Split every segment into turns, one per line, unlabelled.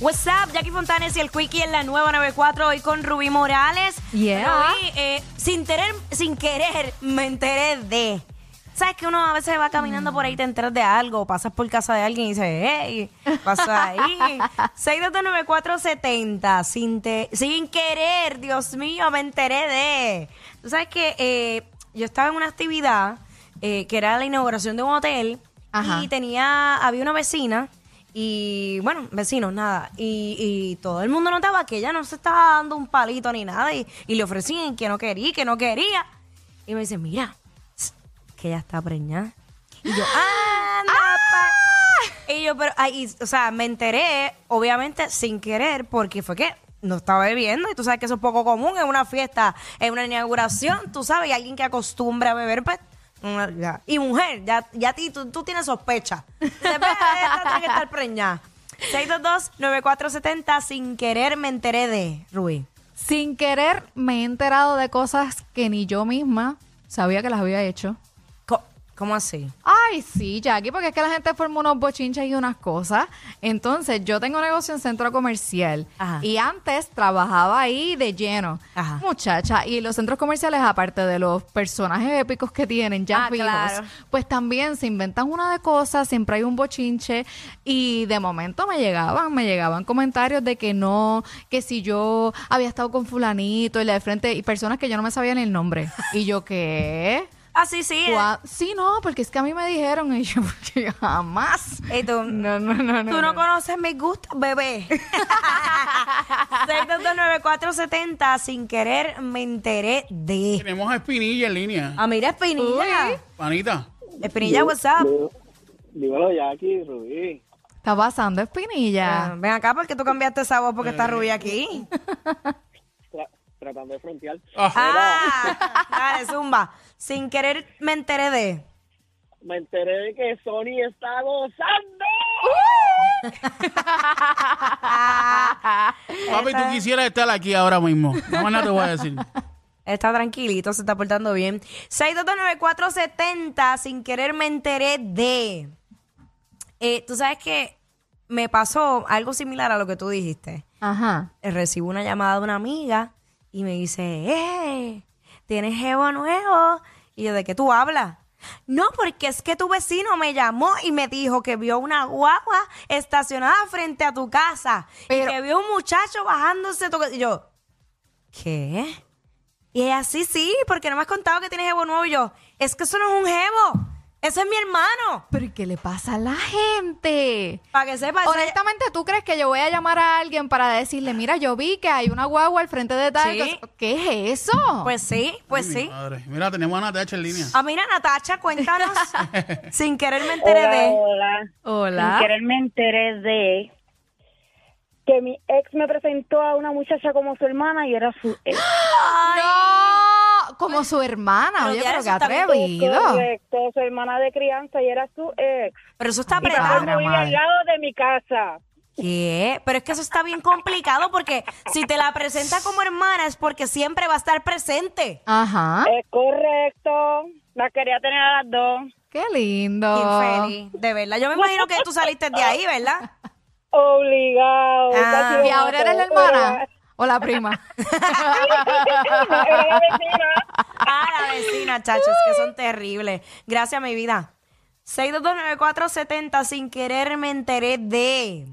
What's up, Jackie Fontanes y el Quickie en la nueva 94 hoy con Rubí Morales.
Yeah.
Hoy, eh, sin, tener, sin querer me enteré de... ¿Sabes que uno a veces va caminando por ahí y te enteras de algo? Pasas por casa de alguien y dices, hey, pasa ahí. 6229470, sin, te- sin querer, Dios mío, me enteré de... Tú sabes que eh, yo estaba en una actividad eh, que era la inauguración de un hotel
Ajá.
y tenía, había una vecina y bueno, vecinos, nada. Y, y todo el mundo notaba que ella no se estaba dando un palito ni nada y, y le ofrecían que no quería, que no quería. Y me dice, mira, que ella está preñada. Y yo, anda, pa-". Y yo, pero, ahí, o sea, me enteré, obviamente, sin querer, porque fue que no estaba bebiendo y tú sabes que eso es poco común en una fiesta, en una inauguración, tú sabes, y alguien que acostumbra a beber, pues, una- ya. y mujer, ya, ya ti, tú, tú tienes sospecha. "Ve, esta tiene que estar preñada. 622-9470, sin querer me enteré de Rubí.
Sin querer me he enterado de cosas que ni yo misma sabía que las había hecho.
¿Cómo así?
Ay, sí, Jackie, porque es que la gente forma unos bochinches y unas cosas. Entonces, yo tengo un negocio en centro comercial
Ajá.
y antes trabajaba ahí de lleno.
Ajá.
Muchacha, y los centros comerciales, aparte de los personajes épicos que tienen ya
Ah, claro.
pues también se inventan una de cosas, siempre hay un bochinche y de momento me llegaban, me llegaban comentarios de que no, que si yo había estado con fulanito y la de frente y personas que yo no me sabía ni el nombre. Y yo, ¿qué?
Ah, sí, sí.
Sí, no, porque es que a mí me dijeron y yo porque jamás.
Y tú,
No, no, no, no.
Tú no
no.
conoces mis gustos, bebé. 6229470, sin querer me enteré de.
Tenemos a Espinilla en línea.
Ah, mira, Espinilla.
Uy.
Panita.
Espinilla, what's up?
Dímelo, Jackie, Rubí.
Está pasando
Ah,
espinilla.
ven acá porque tú cambiaste esa voz porque está rubia aquí.
Tra- tratando de frontear.
Ah, dale, zumba. Sin querer me enteré de.
Me enteré de que Sony está gozando.
Papi, tú quisieras estar aquí ahora mismo. No nada te voy a decir.
Está tranquilito, se está portando bien. 6229470, sin querer me enteré de. Eh, tú sabes que me pasó algo similar a lo que tú dijiste.
Ajá.
Eh, Recibo una llamada de una amiga y me dice, ¡eh! ¿Tienes jevo nuevo? Y yo, ¿de qué tú hablas? No, porque es que tu vecino me llamó y me dijo que vio una guagua estacionada frente a tu casa
Pero-
y que vio un muchacho bajándose. tu- Y yo, ¿qué? Y ella, sí, sí, porque no me has contado que tienes jevo nuevo. Y yo, es que eso no es un jevo, ese es mi hermano.
Pero ¿y qué le pasa a la gente?
Para que sepas. ese-
Honestamente, ¿tú crees que yo voy a llamar a alguien para decirle, mira, yo vi que hay una guagua al frente de tal?
Sí.
cosa"? ¿Qué es eso?
Pues sí, pues
Ay, mi
sí.
madre. Mira, tenemos a Natacha en línea.
Ah, mira, Natacha, cuéntanos. Sin querer me enteré de.
Hola.
Hola.
Sin querer me enteré de que mi ex me presentó a una muchacha como su hermana y era su ex.
No, como su hermana.
Pero
Oye, pero
bien
atrevido.
Correcto, su hermana de crianza y era su ex.
Pero eso está apretado.
al lado de mi casa.
¿Qué? Pero es que eso está bien complicado porque si te la presenta como hermana es porque siempre va a estar presente.
Ajá.
Es correcto. La quería tener a las dos.
Qué lindo.
Infeliz, de verdad. Yo me imagino que tú saliste de ahí, ¿verdad?
Obligado.
Ah.
¿Y ahora eres la hermana? ¿O la prima?
Era la vecina.
Ah, la vecina, chachos, que son terribles. Gracias, mi vida. 6229470, sin querer me enteré de.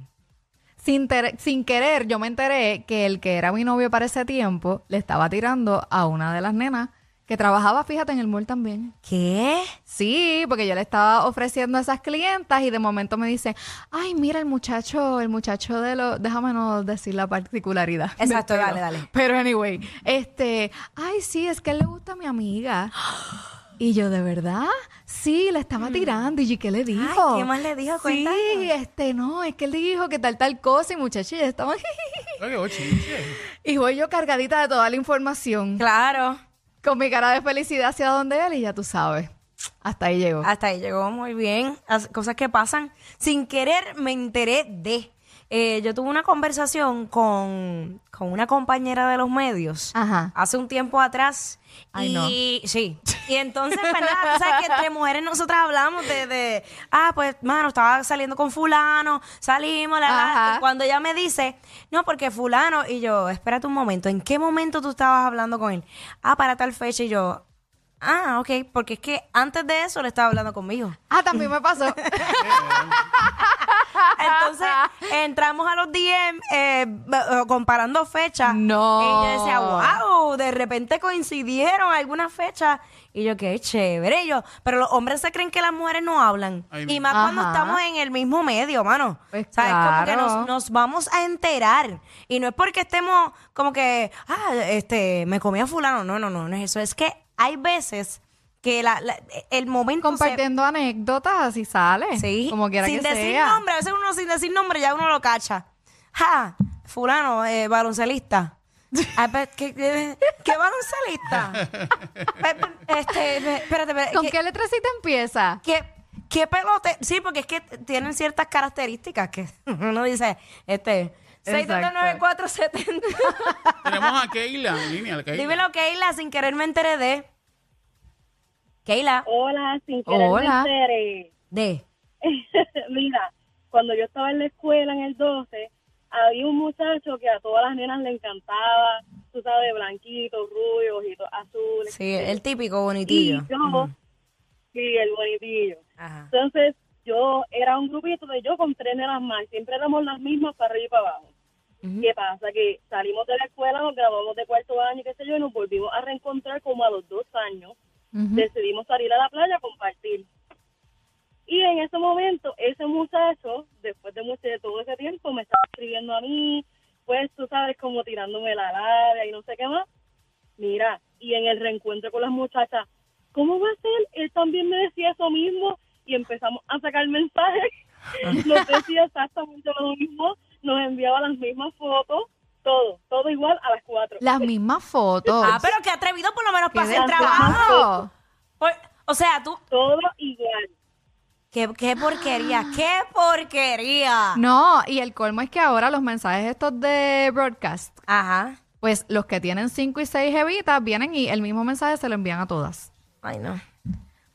sin, sin querer, yo me enteré que el que era mi novio para ese tiempo le estaba tirando a una de las nenas que trabajaba, fíjate, en el mall también.
¿Qué?
Sí, porque yo le estaba ofreciendo a esas clientas y de momento me dice, ay, mira el muchacho, el muchacho de lo, déjame no decir la particularidad.
Exacto, dale, dale.
Pero anyway, este, ay, sí, es que él le gusta a mi amiga. Y yo, ¿de verdad? Sí, le estaba tirando. ¿Y yo, qué le dijo?
Mm. Ay, ¿qué más le dijo?
Sí,
Cuéntanos.
este, no, es que él dijo que tal, tal cosa y muchachos ya estaban...
Oh,
y voy yo cargadita de toda la información.
Claro.
Con mi cara de felicidad hacia donde él y ya tú sabes. Hasta ahí llegó.
Hasta ahí llegó muy bien. As- Cosas que pasan. Sin querer me enteré de. Eh, yo tuve una conversación con, con una compañera de los medios
Ajá.
hace un tiempo atrás.
Ay,
y sí. Y entonces, ¿verdad? O sea, que entre mujeres nosotras hablamos de, de, ah, pues, mano, estaba saliendo con fulano, salimos, la, la. Cuando ella me dice, no, porque fulano, y yo, espérate un momento, ¿en qué momento tú estabas hablando con él? Ah, para tal fecha, y yo, ah, ok, porque es que antes de eso le estaba hablando conmigo.
Ah, también me pasó.
Entonces entramos a los DM eh, comparando fechas.
No.
Y yo decía, wow, de repente coincidieron algunas fechas. Y yo, qué chévere. Y yo, pero los hombres se creen que las mujeres no hablan.
Ay,
y más cuando estamos en el mismo medio, mano.
Pues
¿Sabes? Como que nos, nos vamos a enterar. Y no es porque estemos como que, ah, este, me comí a fulano. No, no, no, no es eso. Es que hay veces que la, la- el momento se-
Compartiendo anécdotas, así sale.
Sí.
Como quiera
sin
que
decir
sea.
nombre, a veces uno sin decir nombre ya uno lo cacha. Ja, fulano, eh, baloncelista. Pe- ¿qué, qué, qué baloncelista? Pe- este, espérate, espérate.
¿Con
¿qué,
qué letrecita empieza?
qué, qué pelote? Sí, porque es que tienen ciertas características que uno dice, este,
Exacto.
699-470.
Tenemos a Keila en línea. Keila.
Dímelo, Keila, sin querer me enteré de. Keila,
Hola, sin querer me enteré.
de.
Mira, cuando yo estaba en la escuela en el 12, había un muchacho que a todas las nenas le encantaba, tú sabes, blanquitos, rubios, ojitos azules.
Sí, el típico
y
bonitillo.
yo, sí, el bonitillo.
Ajá.
Entonces, yo era un grupito de yo con tres nenas más, siempre éramos las mismas para arriba y para abajo. ¿Qué pasa? Que salimos de la escuela, nos graduamos de cuarto año, qué sé yo, y nos volvimos a reencontrar como a los dos años.
Ujú.
Decidimos salir a la playa a compartir. Y en ese momento, ese muchacho, después de, mucho, de todo ese tiempo, me estaba escribiendo a mí, pues tú sabes, como tirándome la labia y no sé qué más. Mira, y en el reencuentro con las muchachas, ¿cómo va a ser? Él también me decía eso mismo y empezamos a sacar mensajes. Nos decía exactamente lo mismo, nos enviaba las mismas fotos, todo, todo igual a las cuatro.
Las mismas fotos.
Ah, pero que atrevido por lo menos
¡Qué
para hacer trabajo. Por- o sea, tú,
Todo igual.
qué, qué porquería, qué porquería.
No, y el colmo es que ahora los mensajes estos de broadcast,
Ajá.
pues los que tienen cinco y seis evitas vienen y el mismo mensaje se lo envían a todas.
Ay, no.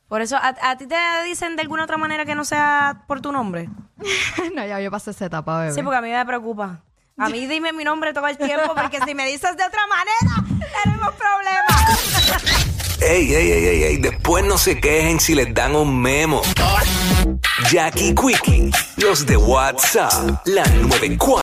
Por eso, ¿a, a ti te dicen de alguna otra manera que no sea por tu nombre?
no, ya yo pasé esa etapa, bebé.
Sí, porque a mí me preocupa. A mí dime mi nombre todo el tiempo, porque si me dices de otra manera, tenemos problemas.
Ey, ey, ey, ey, ey, después no se quejen si les dan un memo. Jackie Quickie, los de WhatsApp, la 94.